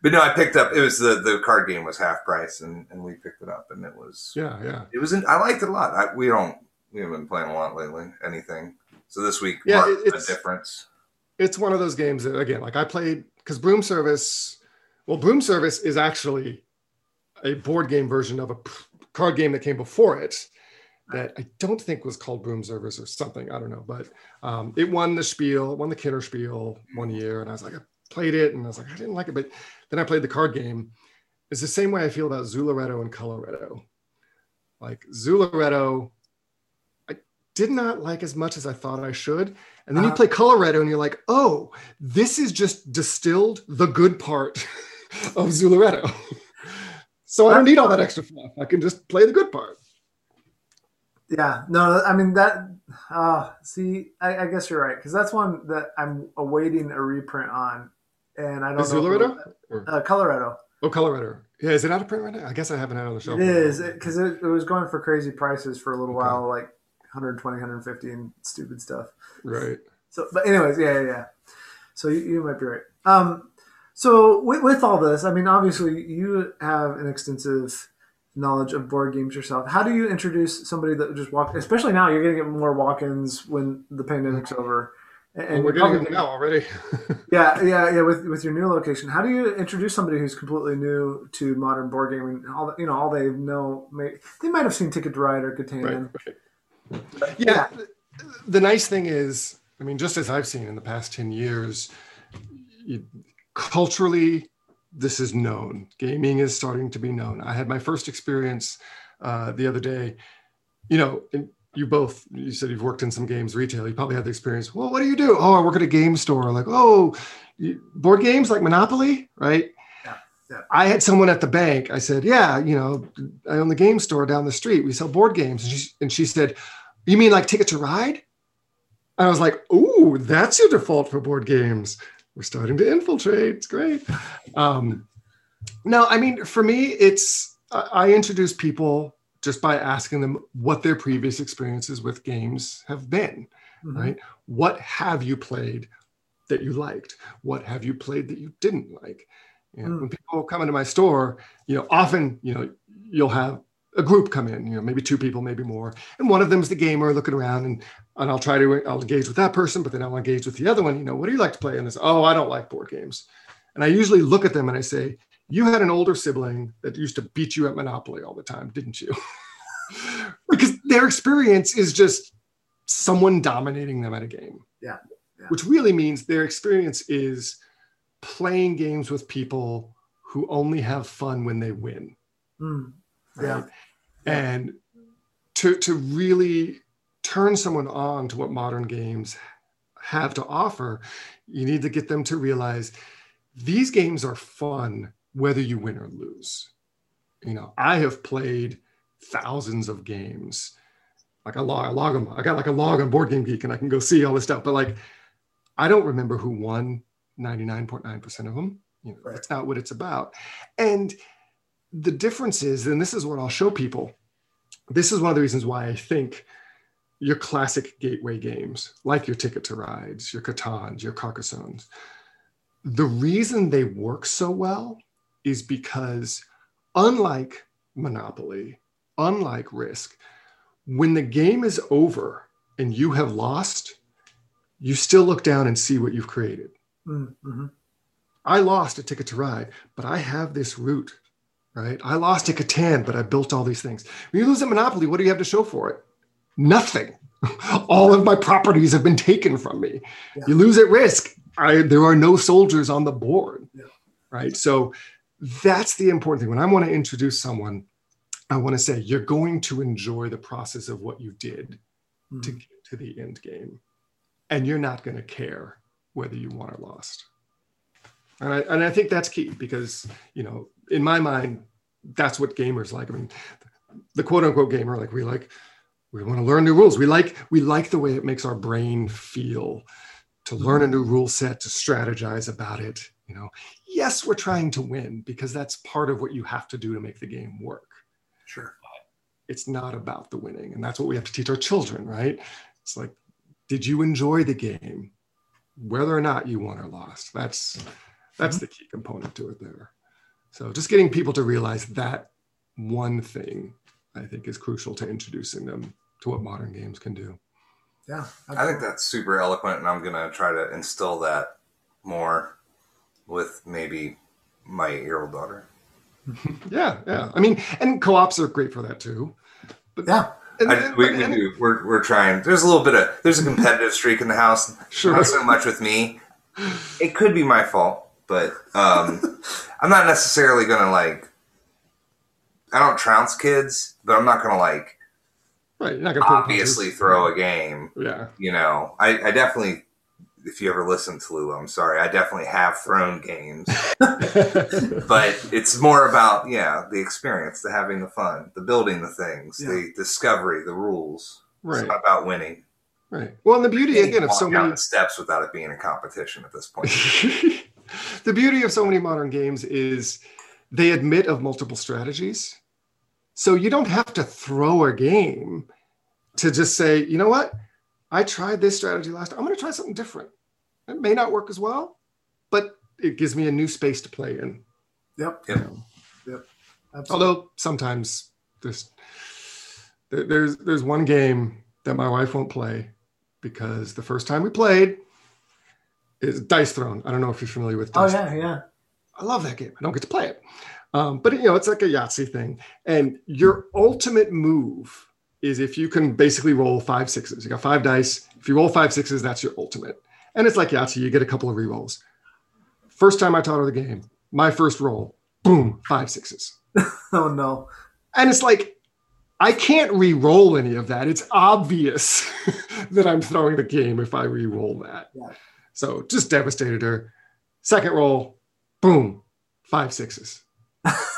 But no, I picked up. It was the the card game was half price, and, and we picked it up, and it was yeah yeah. It was. I liked it a lot. I, we don't we haven't been playing a lot lately. Anything. So this week yeah, it's a difference. It's one of those games that again, like I played because Broom Service. Well, Broom Service is actually a board game version of a card game that came before it that I don't think was called Broom Service or something. I don't know, but um, it won the Spiel, won the Kenner Spiel one year, and I was like, played it, and I was like, I didn't like it, but then I played the card game. It's the same way I feel about Zooloretto and Coloretto. Like Zooloretto did not like as much as I thought I should. And then uh, you play Coloretto and you're like, oh, this is just distilled the good part of Zooloretto. so I don't need all that extra fluff. I can just play the good part. Yeah, no, I mean that. Uh, see, I, I guess you're right because that's one that I'm awaiting a reprint on, and I don't is know. Zooloretto? Uh, Coloretto. Oh, Colorado. Yeah, is it out of print right now? I guess I haven't had it on the shelf. It is because it, it, was going for crazy prices for a little okay. while, like 120, 150 and stupid stuff. Right. So, but anyways, yeah, yeah, yeah. So you, you might be right. Um, so with, with all this, I mean, obviously you have an extensive knowledge of board games yourself. How do you introduce somebody that just walked? Especially now, you're going to get more walk-ins when the pandemic's over. And we're getting them now already. yeah, yeah, yeah. With with your new location, how do you introduce somebody who's completely new to modern board gaming? All you know, all they know, may, they might have seen Ticket to Ride or Catan. Right, right yeah, the nice thing is, I mean, just as I've seen in the past 10 years, you, culturally, this is known. Gaming is starting to be known. I had my first experience uh, the other day. You know, you both, you said you've worked in some games retail. You probably had the experience. Well, what do you do? Oh, I work at a game store. Like, oh, board games like Monopoly, right? Yeah. I had someone at the bank. I said, "Yeah, you know, I own the game store down the street. We sell board games." And she, and she said, "You mean like Ticket to Ride?" And I was like, "Oh, that's your default for board games. We're starting to infiltrate. It's great." Um, no, I mean, for me, it's I introduce people just by asking them what their previous experiences with games have been. Mm-hmm. Right? What have you played that you liked? What have you played that you didn't like? Know, mm. When people come into my store, you know, often, you know, you'll have a group come in, you know, maybe two people, maybe more. And one of them is the gamer looking around and, and I'll try to, I'll engage with that person, but then I'll engage with the other one. You know, what do you like to play? And this, oh, I don't like board games. And I usually look at them and I say, you had an older sibling that used to beat you at Monopoly all the time, didn't you? because their experience is just someone dominating them at a game. Yeah. yeah. Which really means their experience is playing games with people who only have fun when they win. Mm, yeah. Right? And to, to really turn someone on to what modern games have to offer, you need to get them to realize these games are fun whether you win or lose. You know, I have played thousands of games. Like I log, I log them. I got like a log on Board Game Geek, and I can go see all this stuff. But like, I don't remember who won 99.9% of them. You know, right. That's not what it's about. And the difference is, and this is what I'll show people, this is one of the reasons why I think your classic gateway games, like your Ticket to Rides, your Catans, your Carcassones, the reason they work so well is because unlike Monopoly, unlike Risk, when the game is over and you have lost, you still look down and see what you've created. Mm-hmm. I lost a ticket to ride, but I have this route, right? I lost a Catan, but I built all these things. When you lose a Monopoly, what do you have to show for it? Nothing. all of my properties have been taken from me. Yeah. You lose at risk. I, there are no soldiers on the board, yeah. right? So that's the important thing. When I want to introduce someone, I want to say you're going to enjoy the process of what you did mm-hmm. to get to the end game, and you're not going to care whether you won or lost. And I, and I think that's key because, you know, in my mind, that's what gamers like. I mean, the quote unquote gamer, like we like, we want to learn new rules. We like we like the way it makes our brain feel to learn a new rule set, to strategize about it. You know, yes, we're trying to win because that's part of what you have to do to make the game work. Sure. It's not about the winning. And that's what we have to teach our children, right? It's like, did you enjoy the game? Whether or not you won or lost. That's that's mm-hmm. the key component to it there. So just getting people to realize that one thing I think is crucial to introducing them to what modern games can do. Yeah. Absolutely. I think that's super eloquent, and I'm going to try to instill that more with maybe my eight year old daughter. yeah, yeah. I mean, and co ops are great for that too. But yeah. And, I, we, we do. We're, we're trying. There's a little bit of there's a competitive streak in the house. Sure. Not so much with me. It could be my fault, but um, I'm not necessarily gonna like. I don't trounce kids, but I'm not gonna like Right, you're not gonna obviously throw a game. Yeah, you know, I, I definitely. If you ever listen to Lulu, I'm sorry. I definitely have thrown games, but it's more about yeah the experience, the having the fun, the building the things, yeah. the discovery, the rules. Right. It's not about winning. Right. Well, and the beauty again of so many steps without it being a competition at this point. the beauty of so many modern games is they admit of multiple strategies so you don't have to throw a game to just say, you know what? I tried this strategy last time. I'm going to try something different. It may not work as well, but it gives me a new space to play in. Yep. Yep. You know? Yep. Absolutely. Although sometimes there's there's there's one game that my wife won't play because the first time we played is Dice Throne. I don't know if you're familiar with. Oh, Dice oh yeah, Throne. yeah. I love that game. I don't get to play it. Um, but you know, it's like a Yahtzee thing. And your ultimate move is if you can basically roll five sixes. You got five dice. If you roll five sixes, that's your ultimate. And it's like Yahtzee, you get a couple of re-rolls. First time I taught her the game, my first roll, boom, five sixes. oh no. And it's like, I can't re-roll any of that. It's obvious that I'm throwing the game if I re-roll that. Yeah. So just devastated her. Second roll, boom, five sixes.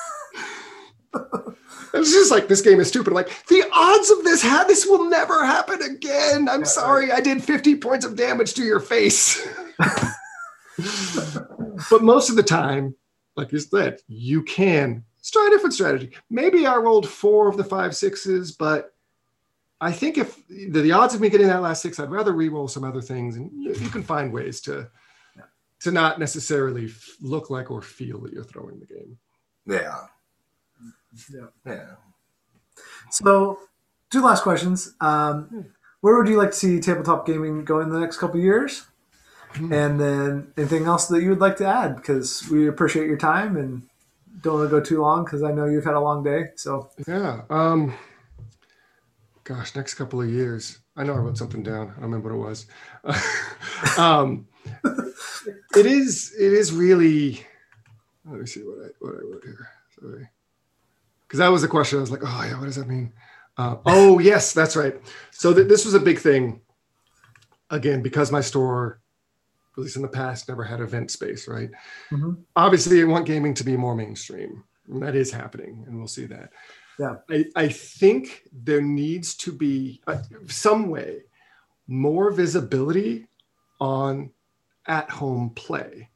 it's just like this game is stupid. Like the odds of this ha- this will never happen again. I'm yeah, sorry, right. I did 50 points of damage to your face. but most of the time, like you said, you can let's try a different strategy. Maybe I rolled four of the five sixes, but I think if the, the odds of me getting that last six, I'd rather re-roll some other things, and you, you can find ways to to not necessarily look like or feel that you're throwing the game. Yeah. Yeah. Yeah. So, two last questions. Um, where would you like to see tabletop gaming go in the next couple years? Mm-hmm. And then anything else that you would like to add? Because we appreciate your time and don't want to go too long because I know you've had a long day. So yeah. Um, gosh, next couple of years. I know I wrote something down. I don't remember what it was. um, it is. It is really. Let me see what I what I wrote here. Sorry because that was the question. I was like, oh yeah, what does that mean? Uh, oh yes, that's right. So th- this was a big thing. Again, because my store, at least in the past, never had event space. Right. Mm-hmm. Obviously, I want gaming to be more mainstream. And that is happening, and we'll see that. Yeah. I, I think there needs to be uh, some way more visibility on at-home play.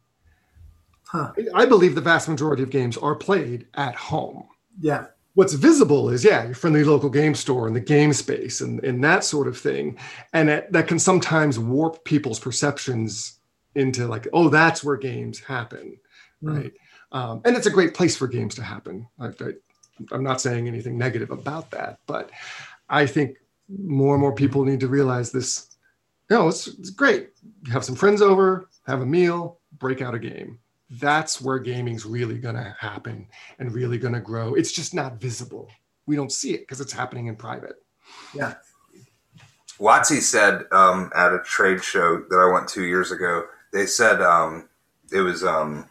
Huh. I believe the vast majority of games are played at home. Yeah. What's visible is, yeah, your friendly local game store and the game space and, and that sort of thing. And that, that can sometimes warp people's perceptions into like, oh, that's where games happen. Mm. Right. Um, and it's a great place for games to happen. I, I, I'm not saying anything negative about that, but I think more and more people need to realize this. You know, it's, it's great. Have some friends over, have a meal, break out a game that's where gaming's really going to happen and really going to grow. It's just not visible. We don't see it because it's happening in private. Yeah. WotC said um, at a trade show that I went two years ago, they said um, it was um,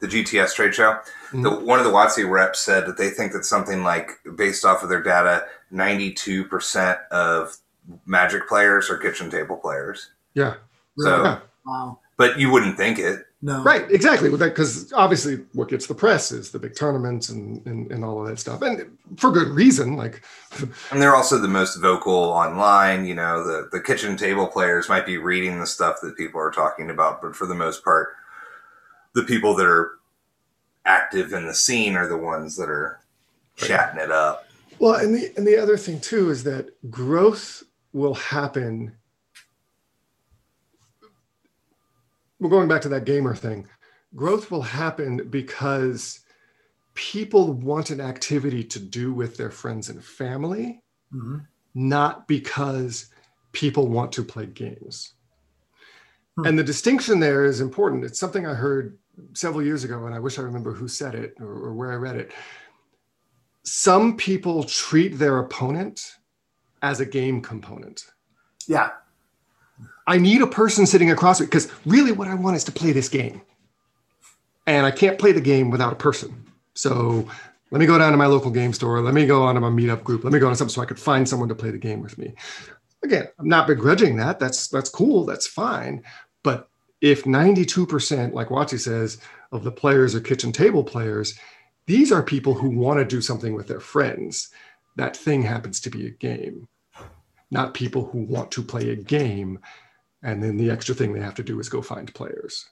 the GTS trade show. Mm-hmm. The, one of the WotC reps said that they think that something like, based off of their data, 92% of Magic players are kitchen table players. Yeah. So, yeah. wow. But you wouldn't think it No. Right, exactly. Because obviously, what gets the press is the big tournaments and, and, and all of that stuff, and for good reason. Like, and they're also the most vocal online. You know, the the kitchen table players might be reading the stuff that people are talking about, but for the most part, the people that are active in the scene are the ones that are chatting it up. Well, and the and the other thing too is that growth will happen we're going back to that gamer thing. Growth will happen because people want an activity to do with their friends and family, mm-hmm. not because people want to play games. Hmm. And the distinction there is important. It's something I heard several years ago, and I wish I remember who said it or, or where I read it. Some people treat their opponent as a game component. Yeah. I need a person sitting across me because really what I want is to play this game. And I can't play the game without a person. So let me go down to my local game store. Let me go onto my meetup group. Let me go on something so I could find someone to play the game with me. Again, I'm not begrudging that. That's that's cool. That's fine. But if 92%, like WotC says, of the players are kitchen table players, these are people who want to do something with their friends. That thing happens to be a game, not people who want to play a game and then the extra thing they have to do is go find players.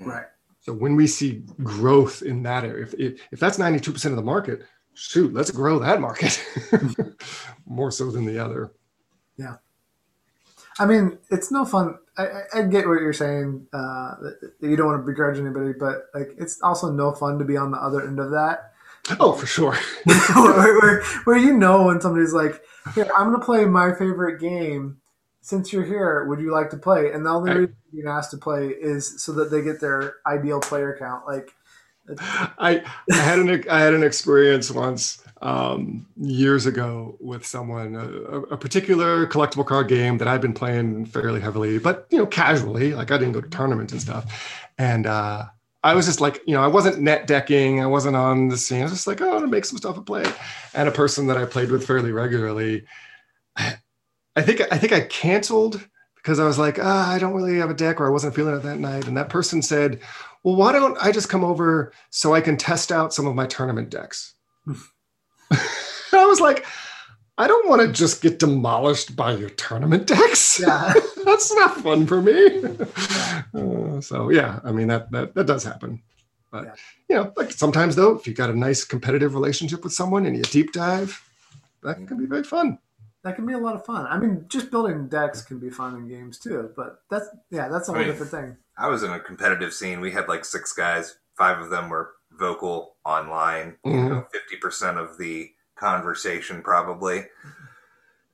Right. So when we see growth in that area if, if, if that's 92% of the market shoot let's grow that market more so than the other. Yeah. I mean it's no fun. I, I get what you're saying uh, you don't want to begrudge anybody but like it's also no fun to be on the other end of that. Oh for sure. Where, where, where, you know when somebody's like here i'm going to play my favorite game since you're here, would you like to play? And the only reason I, being asked to play is so that they get their ideal player count. Like, I, I had an I had an experience once um, years ago with someone a, a, particular collectible card game that I've been playing fairly heavily, but you know casually. Like I didn't go to tournaments and stuff, and uh, I was just like, you know, I wasn't net decking, I wasn't on the scene. I was just like, oh, I want to make some stuff and play. And a person that I played with fairly regularly I think I think I canceled because I was like, ah, I don't really have a deck or I wasn't feeling it that night. And that person said, Well, why don't I just come over so I can test out some of my tournament decks? I was like, I don't want to just get demolished by your tournament decks. Yeah. That's not fun for me. Uh, so yeah, I mean that that that does happen. But yeah. you know, like sometimes though, if you've got a nice competitive relationship with someone and you deep dive, that can be very fun that can be a lot of fun. I mean, just building decks can be fun in games too, but that's yeah, that's a whole I mean, different thing. I was in a competitive scene. We had like six guys. Five of them were vocal online. Mm-hmm. You know, fifty percent of the conversation probably.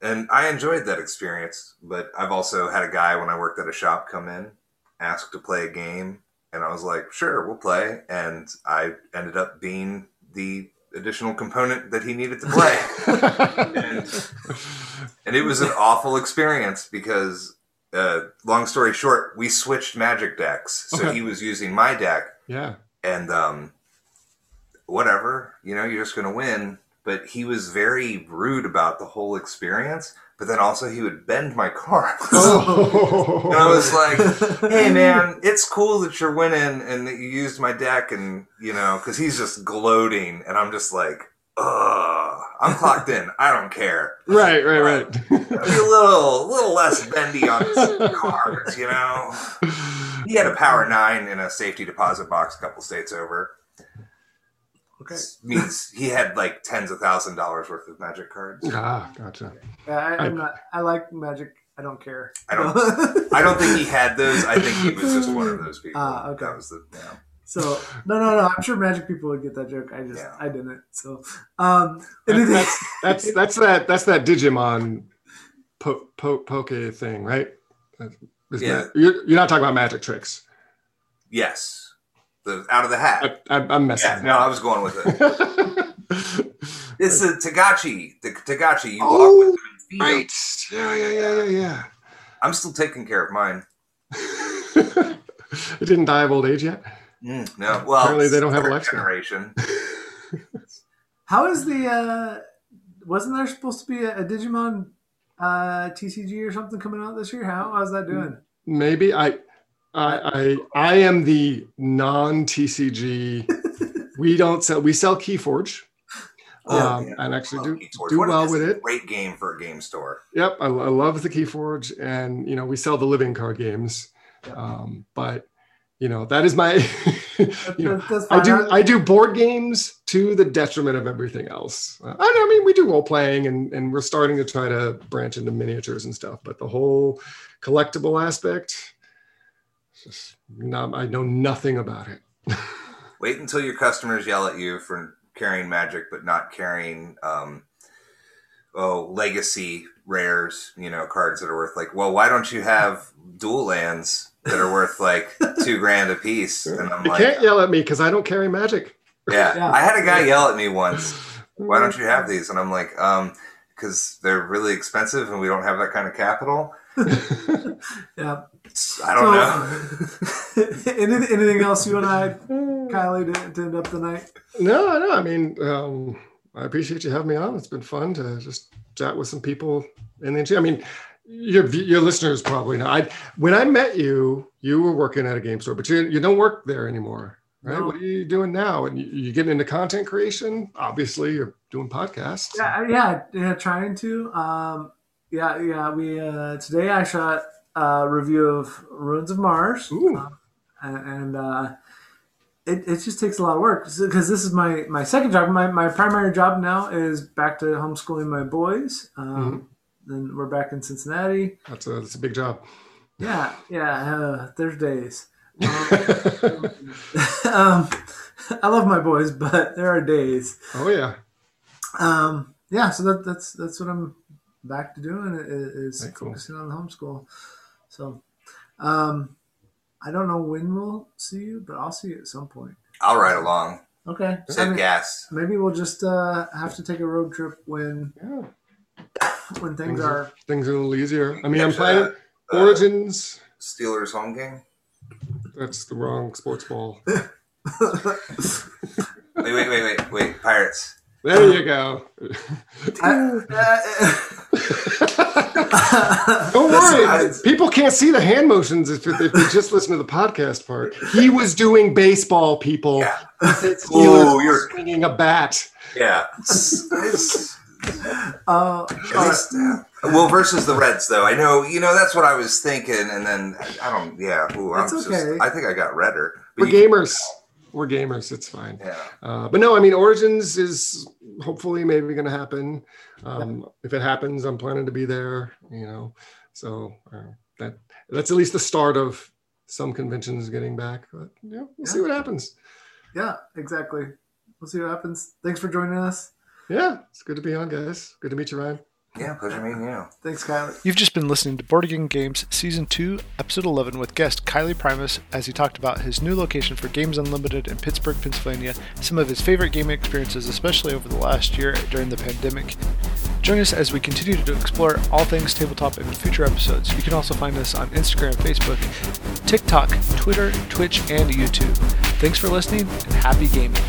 And I enjoyed that experience, but I've also had a guy when I worked at a shop come in, ask to play a game, and I was like, "Sure, we'll play." And I ended up being the additional component that he needed to play. and, and, it was an awful experience because, uh, long story short, we switched magic decks. So okay. he was using my deck. Yeah. And um, whatever, you know, you're just going to win. But he was very rude about the whole experience but then also he would bend my cards. Oh. and I was like, hey man, it's cool that you're winning and that you used my deck and, you know, because he's just gloating and I'm just like, ugh, I'm clocked in. I don't care. Right, right, right. Be a little, little less bendy on his cards, you know. He had a power nine in a safety deposit box a couple states over. Okay. means he had like tens of thousand dollars worth of magic cards. Ah, gotcha. Yeah, I, am not. I like magic. I don't care. I don't. I don't think he had those. I think he was just one of those people. Ah, okay. That was the. Yeah. So no, no, no. I'm sure magic people would get that joke. I just, yeah. I didn't. So, um, that's, that's that's that that's that Digimon po, po, poke thing, right? Is yeah. That, you're, you're not talking about magic tricks. Yes the out of the hat. I, am messing. Yeah, no, I was going with it. it's the Tagachi. The Togachi. You oh, walk with them and right. Yeah, yeah, yeah, yeah, yeah. I'm still taking care of mine. it didn't die of old age yet. Mm, no. Well, apparently they don't have a life generation. How is the? uh Wasn't there supposed to be a, a Digimon uh TCG or something coming out this year? How how's that doing? Maybe I I, I I am the non TCG. we don't sell. We sell KeyForge. Um, yeah. and actually do do what well with it. Great game for a game store. Yep, I, I love the KeyForge, and you know we sell the living card games, um, but you know that is my you know i do i do board games to the detriment of everything else uh, I, I mean we do role playing and and we're starting to try to branch into miniatures and stuff but the whole collectible aspect just not i know nothing about it wait until your customers yell at you for carrying magic but not carrying um oh legacy rares you know cards that are worth like well why don't you have dual lands that are worth like two grand a piece. And I'm you like, can't yell at me because I don't carry magic. Yeah. yeah. I had a guy yell at me once. Why don't you have these? And I'm like, um, because they're really expensive and we don't have that kind of capital. yeah. I don't so, know. anything, anything else you and I, Kylie, to, to, end up the night? No, no. I mean, um, I appreciate you having me on. It's been fun to just chat with some people in the industry. I mean, your your listeners probably know. I when I met you, you were working at a game store, but you you don't work there anymore, right? No. What are you doing now? And you, you getting into content creation? Obviously, you're doing podcasts. Yeah, yeah, yeah. Trying to. Um, yeah, yeah. We uh, today I shot a review of Ruins of Mars, uh, and uh, it, it just takes a lot of work because this is my my second job. My my primary job now is back to homeschooling my boys. Um, mm-hmm then we're back in Cincinnati. That's a that's a big job. Yeah, yeah. Uh, there's days. Um, um, I love my boys, but there are days. Oh yeah. Um, yeah. So that, that's that's what I'm back to doing is, is focusing cool. on the homeschool. So, um, I don't know when we'll see you, but I'll see you at some point. I'll ride along. Okay. Save I mean, gas. Maybe we'll just uh, have to take a road trip when yeah when things, things are things are a little easier. I mean, I'm playing uh, Origins. Steelers home game. That's the wrong sports ball. wait, wait, wait, wait, wait. Pirates. There you go. Don't worry. People can't see the hand motions if, if they just listen to the podcast part. He was doing baseball, people. Yeah. Steelers you're swinging a bat. Yeah. Uh, least, uh, well, versus the Reds, though, I know you know that's what I was thinking, and then I don't. Yeah, ooh, I'm okay. Just, I think I got redder. We're gamers. We're gamers. It's fine. Yeah. Uh, but no, I mean, Origins is hopefully maybe going to happen. Um, yeah. If it happens, I'm planning to be there. You know, so uh, that that's at least the start of some conventions getting back. But yeah, we'll yeah. see what happens. Yeah, exactly. We'll see what happens. Thanks for joining us. Yeah, it's good to be on, guys. Good to meet you, Ryan. Yeah, pleasure meeting you. Thanks, Kylie. You've just been listening to Board Game Games Season 2, Episode 11 with guest Kylie Primus as he talked about his new location for Games Unlimited in Pittsburgh, Pennsylvania, some of his favorite gaming experiences, especially over the last year during the pandemic. Join us as we continue to explore all things tabletop in future episodes. You can also find us on Instagram, Facebook, TikTok, Twitter, Twitch, and YouTube. Thanks for listening and happy gaming.